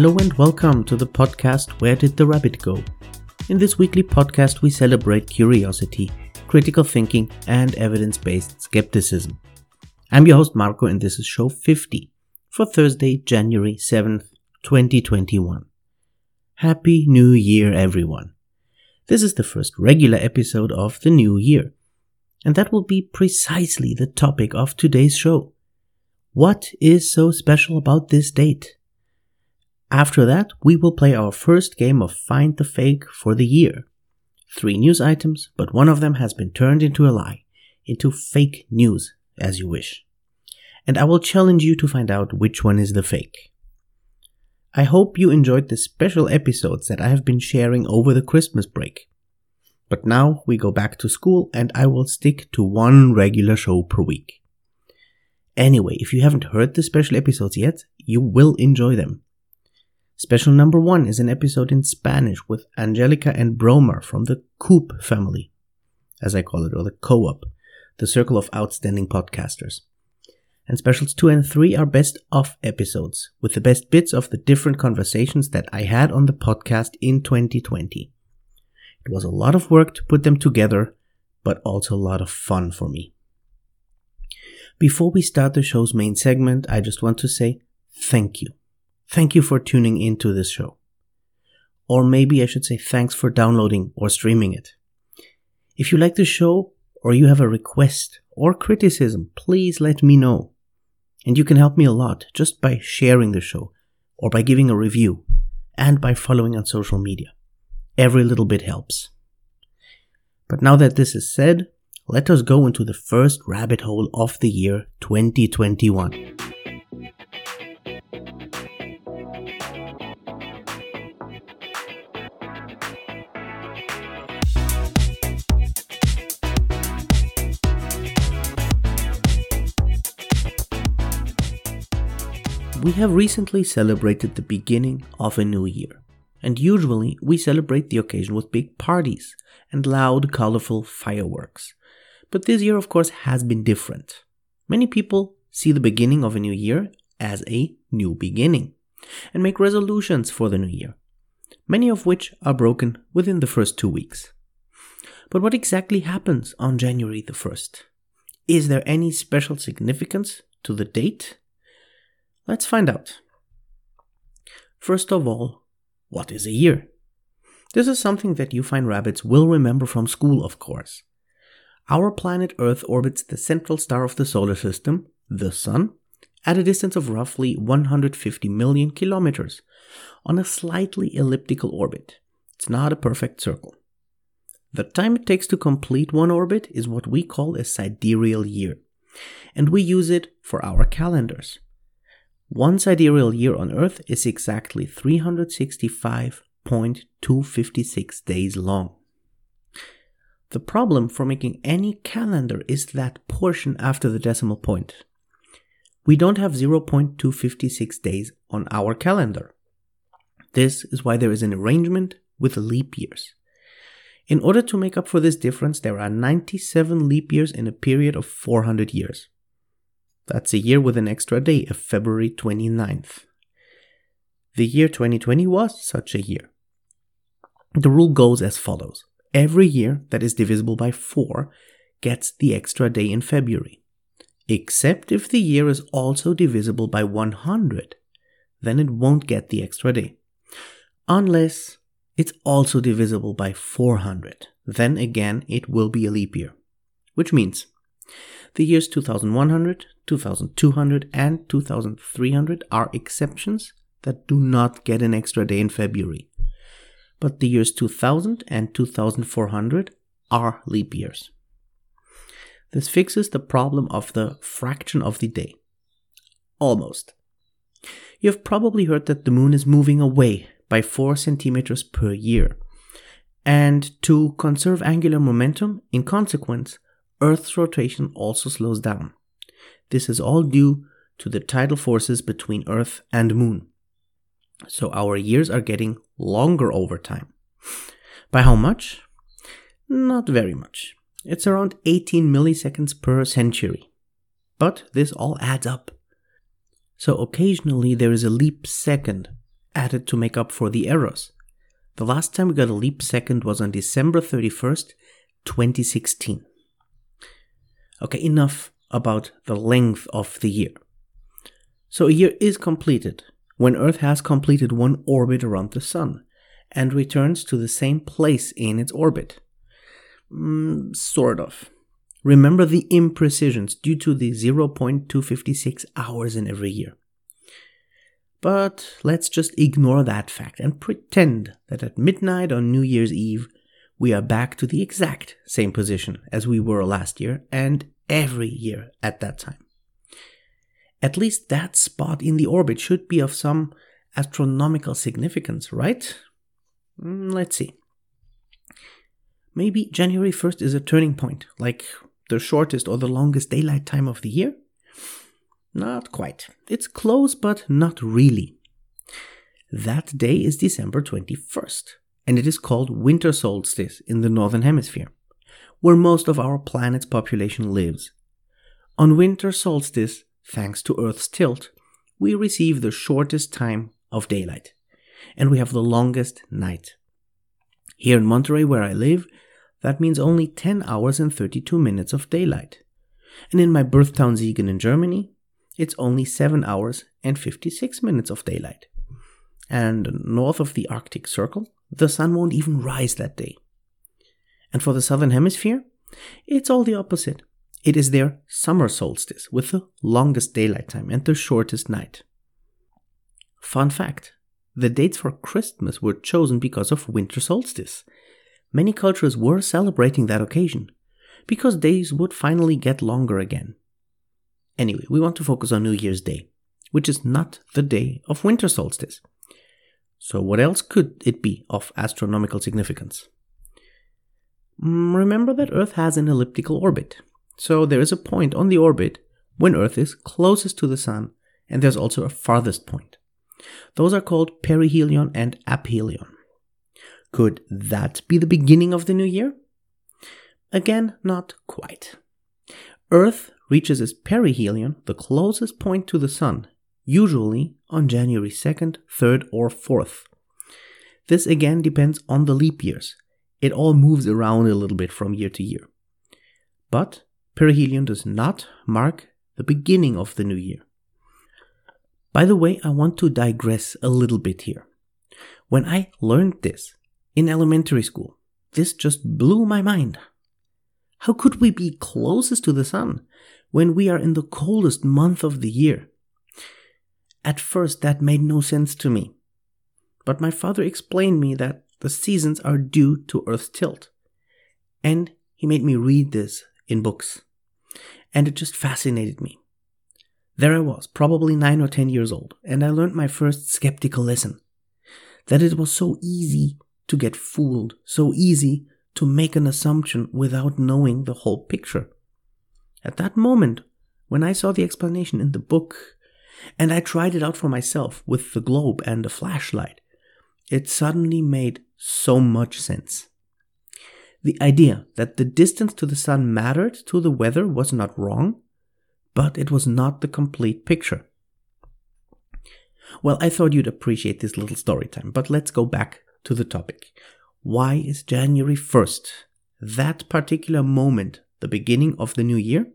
Hello and welcome to the podcast Where Did the Rabbit Go? In this weekly podcast, we celebrate curiosity, critical thinking, and evidence based skepticism. I'm your host Marco, and this is show 50 for Thursday, January 7th, 2021. Happy New Year, everyone! This is the first regular episode of the new year, and that will be precisely the topic of today's show. What is so special about this date? After that, we will play our first game of Find the Fake for the year. Three news items, but one of them has been turned into a lie, into fake news, as you wish. And I will challenge you to find out which one is the fake. I hope you enjoyed the special episodes that I have been sharing over the Christmas break. But now we go back to school and I will stick to one regular show per week. Anyway, if you haven't heard the special episodes yet, you will enjoy them. Special number one is an episode in Spanish with Angelica and Bromer from the Coop family, as I call it, or the Co-op, the circle of outstanding podcasters. And specials two and three are best of episodes, with the best bits of the different conversations that I had on the podcast in 2020. It was a lot of work to put them together, but also a lot of fun for me. Before we start the show's main segment, I just want to say thank you. Thank you for tuning into this show. Or maybe I should say thanks for downloading or streaming it. If you like the show or you have a request or criticism, please let me know. And you can help me a lot just by sharing the show or by giving a review and by following on social media. Every little bit helps. But now that this is said, let us go into the first rabbit hole of the year 2021. We have recently celebrated the beginning of a new year, and usually we celebrate the occasion with big parties and loud, colorful fireworks. But this year, of course, has been different. Many people see the beginning of a new year as a new beginning and make resolutions for the new year, many of which are broken within the first two weeks. But what exactly happens on January the 1st? Is there any special significance to the date Let's find out. First of all, what is a year? This is something that you fine rabbits will remember from school, of course. Our planet Earth orbits the central star of the solar system, the Sun, at a distance of roughly 150 million kilometers, on a slightly elliptical orbit. It's not a perfect circle. The time it takes to complete one orbit is what we call a sidereal year, and we use it for our calendars. One sidereal year on Earth is exactly 365.256 days long. The problem for making any calendar is that portion after the decimal point. We don't have 0.256 days on our calendar. This is why there is an arrangement with leap years. In order to make up for this difference, there are 97 leap years in a period of 400 years. That's a year with an extra day of February 29th. The year 2020 was such a year. The rule goes as follows every year that is divisible by 4 gets the extra day in February, except if the year is also divisible by 100, then it won't get the extra day. Unless it's also divisible by 400, then again it will be a leap year. Which means the years 2100, 2200, and 2300 are exceptions that do not get an extra day in February. But the years 2000 and 2400 are leap years. This fixes the problem of the fraction of the day. Almost. You have probably heard that the moon is moving away by 4 centimeters per year. And to conserve angular momentum, in consequence, Earth's rotation also slows down. This is all due to the tidal forces between Earth and Moon. So our years are getting longer over time. By how much? Not very much. It's around 18 milliseconds per century. But this all adds up. So occasionally there is a leap second added to make up for the errors. The last time we got a leap second was on December 31st, 2016. Okay, enough about the length of the year. So a year is completed when Earth has completed one orbit around the Sun and returns to the same place in its orbit. Mm, sort of. Remember the imprecisions due to the 0.256 hours in every year. But let's just ignore that fact and pretend that at midnight on New Year's Eve, we are back to the exact same position as we were last year and every year at that time. At least that spot in the orbit should be of some astronomical significance, right? Mm, let's see. Maybe January 1st is a turning point, like the shortest or the longest daylight time of the year? Not quite. It's close, but not really. That day is December 21st, and it is called winter solstice in the Northern Hemisphere, where most of our planet's population lives. On winter solstice, thanks to Earth's tilt, we receive the shortest time of daylight, and we have the longest night. Here in Monterey, where I live, that means only 10 hours and 32 minutes of daylight. And in my birth town Siegen in Germany, it's only 7 hours and 56 minutes of daylight. And north of the Arctic Circle, the sun won't even rise that day. And for the southern hemisphere, it's all the opposite. It is their summer solstice with the longest daylight time and the shortest night. Fun fact the dates for Christmas were chosen because of winter solstice. Many cultures were celebrating that occasion because days would finally get longer again. Anyway, we want to focus on New Year's Day, which is not the day of winter solstice. So, what else could it be of astronomical significance? Mm, remember that Earth has an elliptical orbit. So, there is a point on the orbit when Earth is closest to the Sun, and there's also a farthest point. Those are called perihelion and aphelion. Could that be the beginning of the new year? Again, not quite. Earth reaches its perihelion, the closest point to the Sun, usually on January 2nd, 3rd, or 4th. This again depends on the leap years. It all moves around a little bit from year to year. But perihelion does not mark the beginning of the new year. By the way, I want to digress a little bit here. When I learned this in elementary school, this just blew my mind. How could we be closest to the sun when we are in the coldest month of the year? At first, that made no sense to me. But my father explained me that the seasons are due to Earth's tilt. And he made me read this in books. And it just fascinated me. There I was, probably 9 or 10 years old, and I learned my first skeptical lesson. That it was so easy to get fooled, so easy to make an assumption without knowing the whole picture. At that moment, when I saw the explanation in the book, and I tried it out for myself with the globe and the flashlight, it suddenly made so much sense. The idea that the distance to the sun mattered to the weather was not wrong, but it was not the complete picture. Well, I thought you'd appreciate this little story time, but let's go back to the topic. Why is January 1st, that particular moment, the beginning of the new year?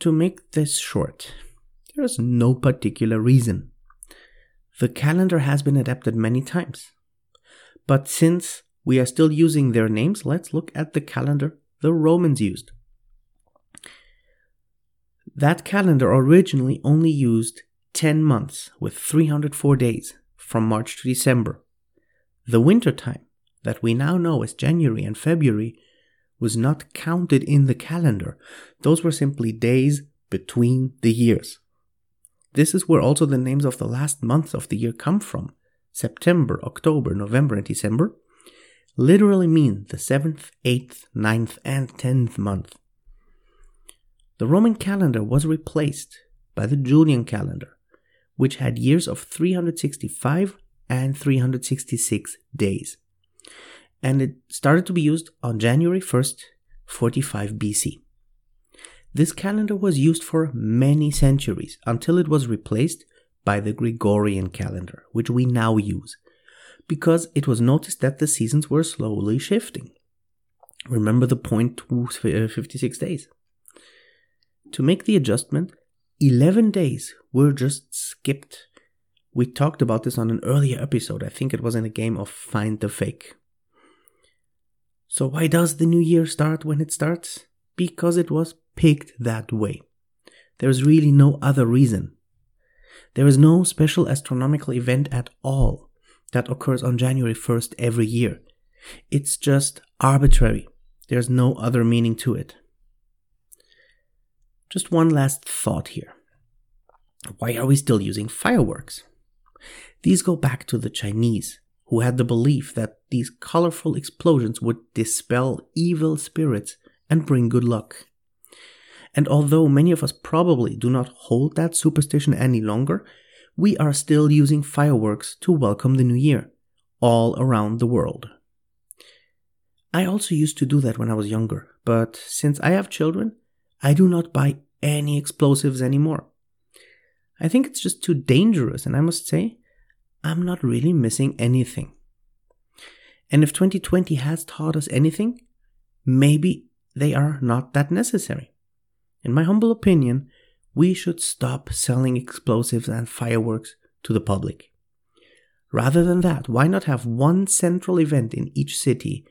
To make this short, there is no particular reason. The calendar has been adapted many times. But since we are still using their names, let's look at the calendar the Romans used. That calendar originally only used 10 months with 304 days from March to December. The winter time, that we now know as January and February, was not counted in the calendar. Those were simply days between the years. This is where also the names of the last months of the year come from. September, October, November, and December literally mean the 7th, 8th, 9th, and 10th month. The Roman calendar was replaced by the Julian calendar, which had years of 365 and 366 days. And it started to be used on January 1st, 45 BC. This calendar was used for many centuries until it was replaced by the Gregorian calendar, which we now use, because it was noticed that the seasons were slowly shifting. Remember the point uh, 56 days. To make the adjustment, 11 days were just skipped. We talked about this on an earlier episode. I think it was in a game of Find the Fake. So, why does the new year start when it starts? Because it was picked that way. There's really no other reason. There is no special astronomical event at all that occurs on January 1st every year. It's just arbitrary. There's no other meaning to it. Just one last thought here. Why are we still using fireworks? These go back to the Chinese, who had the belief that these colorful explosions would dispel evil spirits and bring good luck. And although many of us probably do not hold that superstition any longer, we are still using fireworks to welcome the new year, all around the world. I also used to do that when I was younger, but since I have children, I do not buy any explosives anymore. I think it's just too dangerous, and I must say, I'm not really missing anything. And if 2020 has taught us anything, maybe they are not that necessary. In my humble opinion, we should stop selling explosives and fireworks to the public. Rather than that, why not have one central event in each city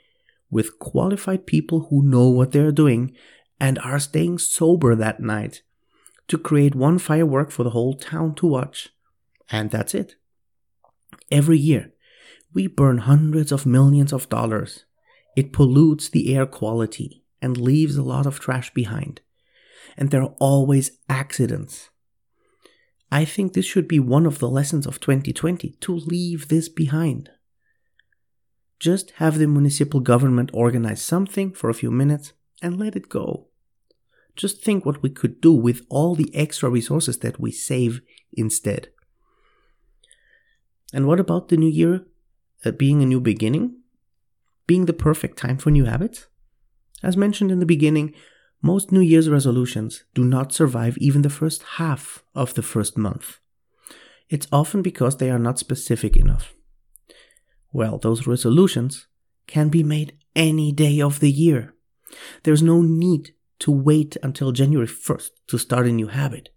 with qualified people who know what they're doing and are staying sober that night to create one firework for the whole town to watch. And that's it. Every year, we burn hundreds of millions of dollars. It pollutes the air quality and leaves a lot of trash behind. And there are always accidents. I think this should be one of the lessons of 2020 to leave this behind. Just have the municipal government organize something for a few minutes and let it go. Just think what we could do with all the extra resources that we save instead. And what about the new year uh, being a new beginning? Being the perfect time for new habits? As mentioned in the beginning, most New Year's resolutions do not survive even the first half of the first month. It's often because they are not specific enough. Well, those resolutions can be made any day of the year. There's no need to wait until January 1st to start a new habit.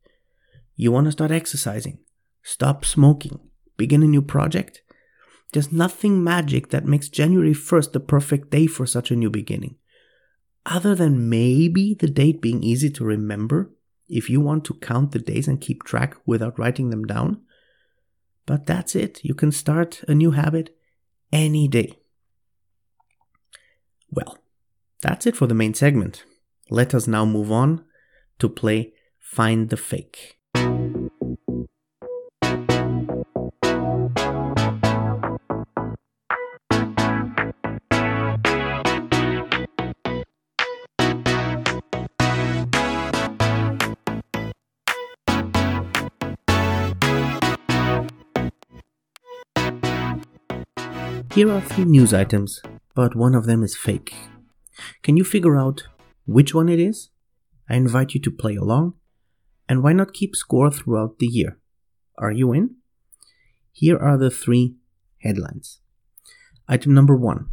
You want to start exercising, stop smoking, begin a new project? There's nothing magic that makes January 1st the perfect day for such a new beginning. Other than maybe the date being easy to remember, if you want to count the days and keep track without writing them down. But that's it. You can start a new habit any day. Well, that's it for the main segment. Let us now move on to play Find the Fake. Here are three news items, but one of them is fake. Can you figure out which one it is, I invite you to play along, and why not keep score throughout the year? Are you in? Here are the three headlines. Item number one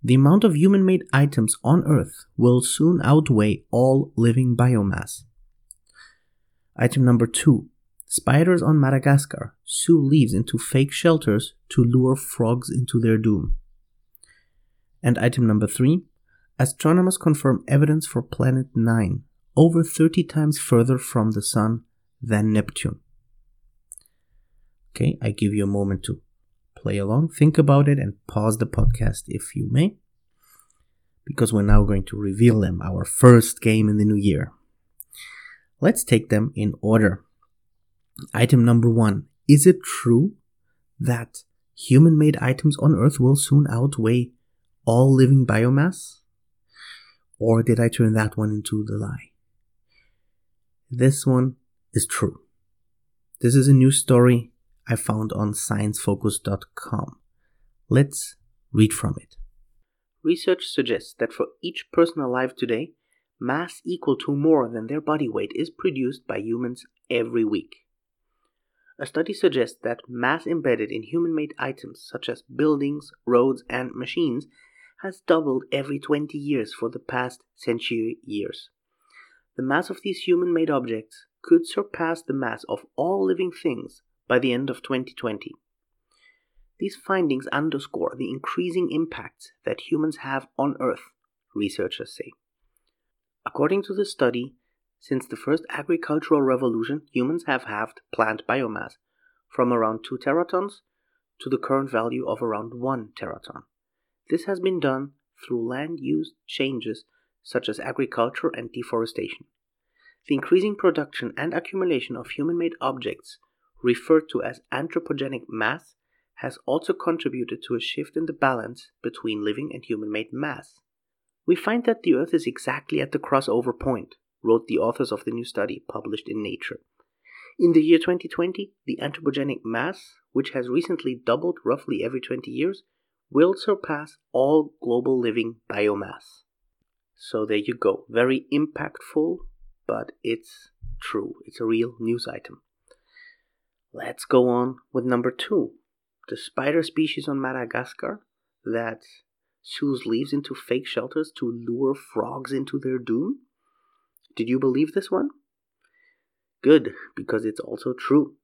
The amount of human made items on Earth will soon outweigh all living biomass. Item number two Spiders on Madagascar sew leaves into fake shelters to lure frogs into their doom. And item number three astronomers confirm evidence for Planet 9, over 30 times further from the Sun than Neptune. Okay, I give you a moment to play along, think about it, and pause the podcast if you may, because we're now going to reveal them, our first game in the new year. Let's take them in order. Item number one Is it true that human made items on Earth will soon outweigh all living biomass? Or did I turn that one into the lie? This one is true. This is a new story I found on sciencefocus.com. Let's read from it. Research suggests that for each person alive today, mass equal to more than their body weight is produced by humans every week. A study suggests that mass embedded in human made items such as buildings, roads, and machines has doubled every 20 years for the past century years. The mass of these human made objects could surpass the mass of all living things by the end of 2020. These findings underscore the increasing impacts that humans have on Earth, researchers say. According to the study, since the first agricultural revolution, humans have halved plant biomass from around 2 teratons to the current value of around 1 teraton. This has been done through land use changes such as agriculture and deforestation. The increasing production and accumulation of human made objects, referred to as anthropogenic mass, has also contributed to a shift in the balance between living and human made mass. We find that the Earth is exactly at the crossover point, wrote the authors of the new study published in Nature. In the year 2020, the anthropogenic mass, which has recently doubled roughly every 20 years, will surpass all global living biomass. So there you go. Very impactful, but it's true. It's a real news item. Let's go on with number two. The spider species on Madagascar that sews leaves into fake shelters to lure frogs into their doom. Did you believe this one? Good, because it's also true.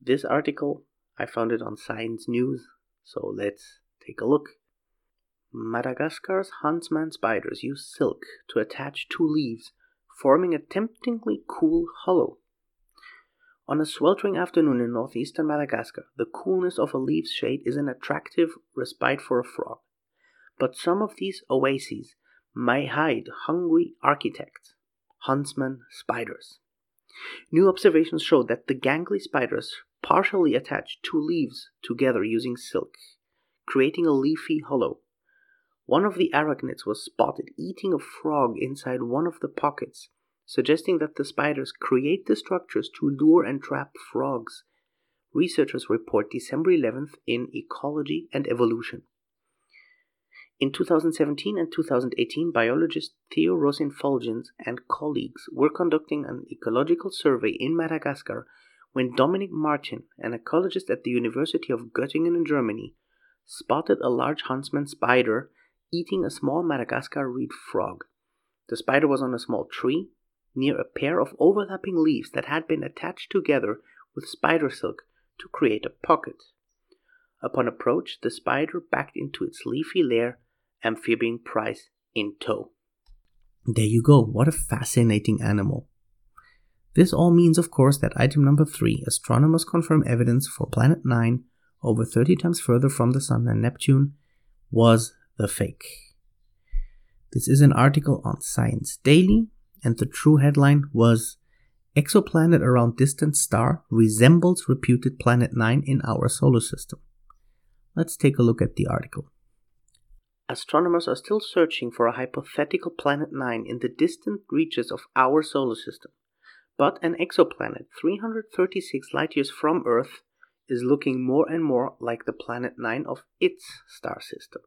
This article, I found it on Science News, so let's take a look. Madagascar's huntsman spiders use silk to attach two leaves, forming a temptingly cool hollow. On a sweltering afternoon in northeastern Madagascar, the coolness of a leaf's shade is an attractive respite for a frog. But some of these oases may hide hungry architects, huntsmen, spiders. New observations show that the gangly spiders partially attach two leaves together using silk, creating a leafy hollow. One of the arachnids was spotted eating a frog inside one of the pockets, suggesting that the spiders create the structures to lure and trap frogs. Researchers report December 11th in Ecology and Evolution. In 2017 and 2018, biologist Thio Rosin Fulgence and colleagues were conducting an ecological survey in Madagascar when Dominic Martin, an ecologist at the University of Göttingen in Germany, spotted a large huntsman spider eating a small Madagascar reed frog. The spider was on a small tree near a pair of overlapping leaves that had been attached together with spider silk to create a pocket. Upon approach, the spider backed into its leafy lair amphibian prize in tow. There you go. What a fascinating animal. This all means, of course, that item number 3 astronomers confirm evidence for Planet 9 over 30 times further from the Sun than Neptune was the fake. This is an article on Science Daily, and the true headline was Exoplanet around distant star resembles reputed Planet 9 in our solar system. Let's take a look at the article. Astronomers are still searching for a hypothetical Planet 9 in the distant reaches of our solar system. But an exoplanet 336 light years from Earth is looking more and more like the Planet 9 of its star system.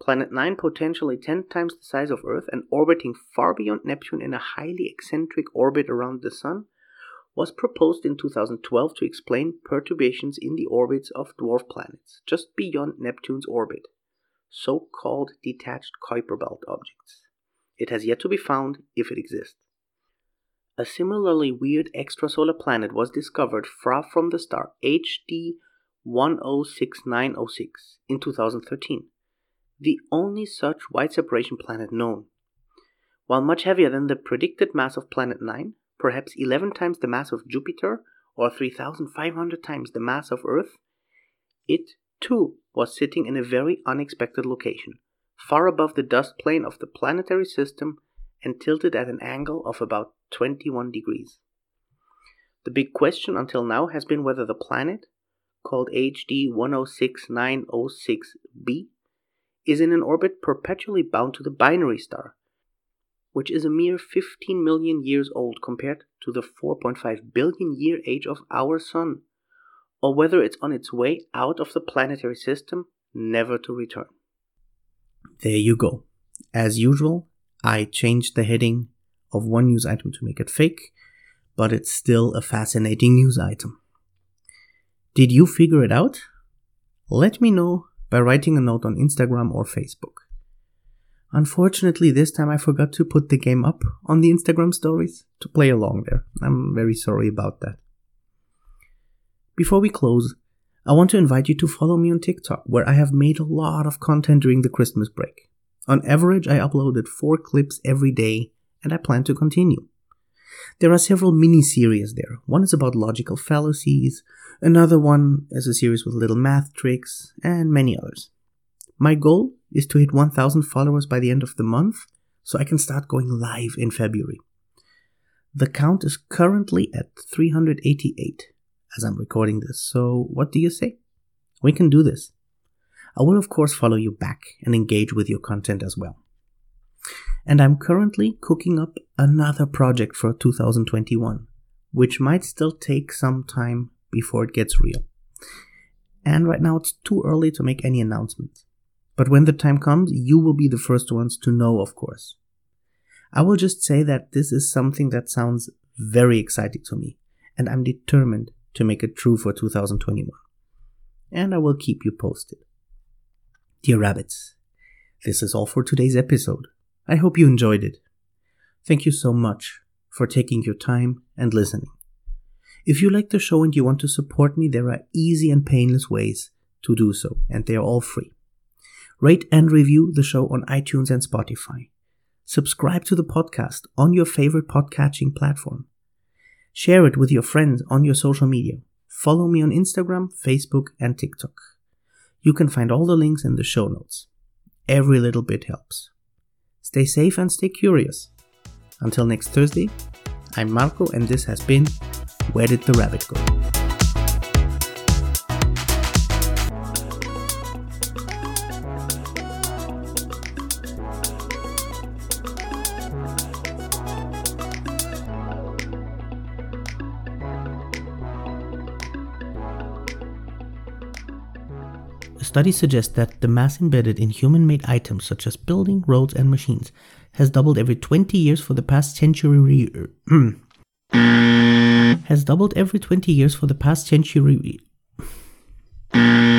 Planet 9, potentially 10 times the size of Earth and orbiting far beyond Neptune in a highly eccentric orbit around the Sun, was proposed in 2012 to explain perturbations in the orbits of dwarf planets just beyond Neptune's orbit so called detached Kuiper belt objects. It has yet to be found if it exists. A similarly weird extrasolar planet was discovered far from the star HD 106906 in 2013, the only such wide separation planet known. While much heavier than the predicted mass of Planet 9, perhaps 11 times the mass of Jupiter or 3,500 times the mass of Earth, it too was sitting in a very unexpected location, far above the dust plane of the planetary system and tilted at an angle of about 21 degrees. The big question until now has been whether the planet, called HD 106906b, is in an orbit perpetually bound to the binary star, which is a mere 15 million years old compared to the 4.5 billion year age of our Sun or whether it's on its way out of the planetary system, never to return. There you go. As usual, I changed the heading of one news item to make it fake, but it's still a fascinating news item. Did you figure it out? Let me know by writing a note on Instagram or Facebook. Unfortunately, this time I forgot to put the game up on the Instagram stories to play along there. I'm very sorry about that. Before we close, I want to invite you to follow me on TikTok, where I have made a lot of content during the Christmas break. On average, I uploaded four clips every day, and I plan to continue. There are several mini series there. One is about logical fallacies, another one is a series with little math tricks, and many others. My goal is to hit 1000 followers by the end of the month so I can start going live in February. The count is currently at 388 as I'm recording this, so what do you say? We can do this. I will, of course, follow you back and engage with your content as well. And I'm currently cooking up another project for 2021, which might still take some time before it gets real. And right now it's too early to make any announcements. But when the time comes, you will be the first ones to know, of course. I will just say that this is something that sounds very exciting to me, and I'm determined to make it true for 2021. And I will keep you posted. Dear rabbits, this is all for today's episode. I hope you enjoyed it. Thank you so much for taking your time and listening. If you like the show and you want to support me, there are easy and painless ways to do so, and they are all free. Rate and review the show on iTunes and Spotify. Subscribe to the podcast on your favorite podcatching platform. Share it with your friends on your social media. Follow me on Instagram, Facebook, and TikTok. You can find all the links in the show notes. Every little bit helps. Stay safe and stay curious. Until next Thursday, I'm Marco, and this has been Where Did the Rabbit Go? Studies suggest that the mass embedded in human made items such as buildings, roads, and machines has doubled every 20 years for the past century. has doubled every 20 years for the past century.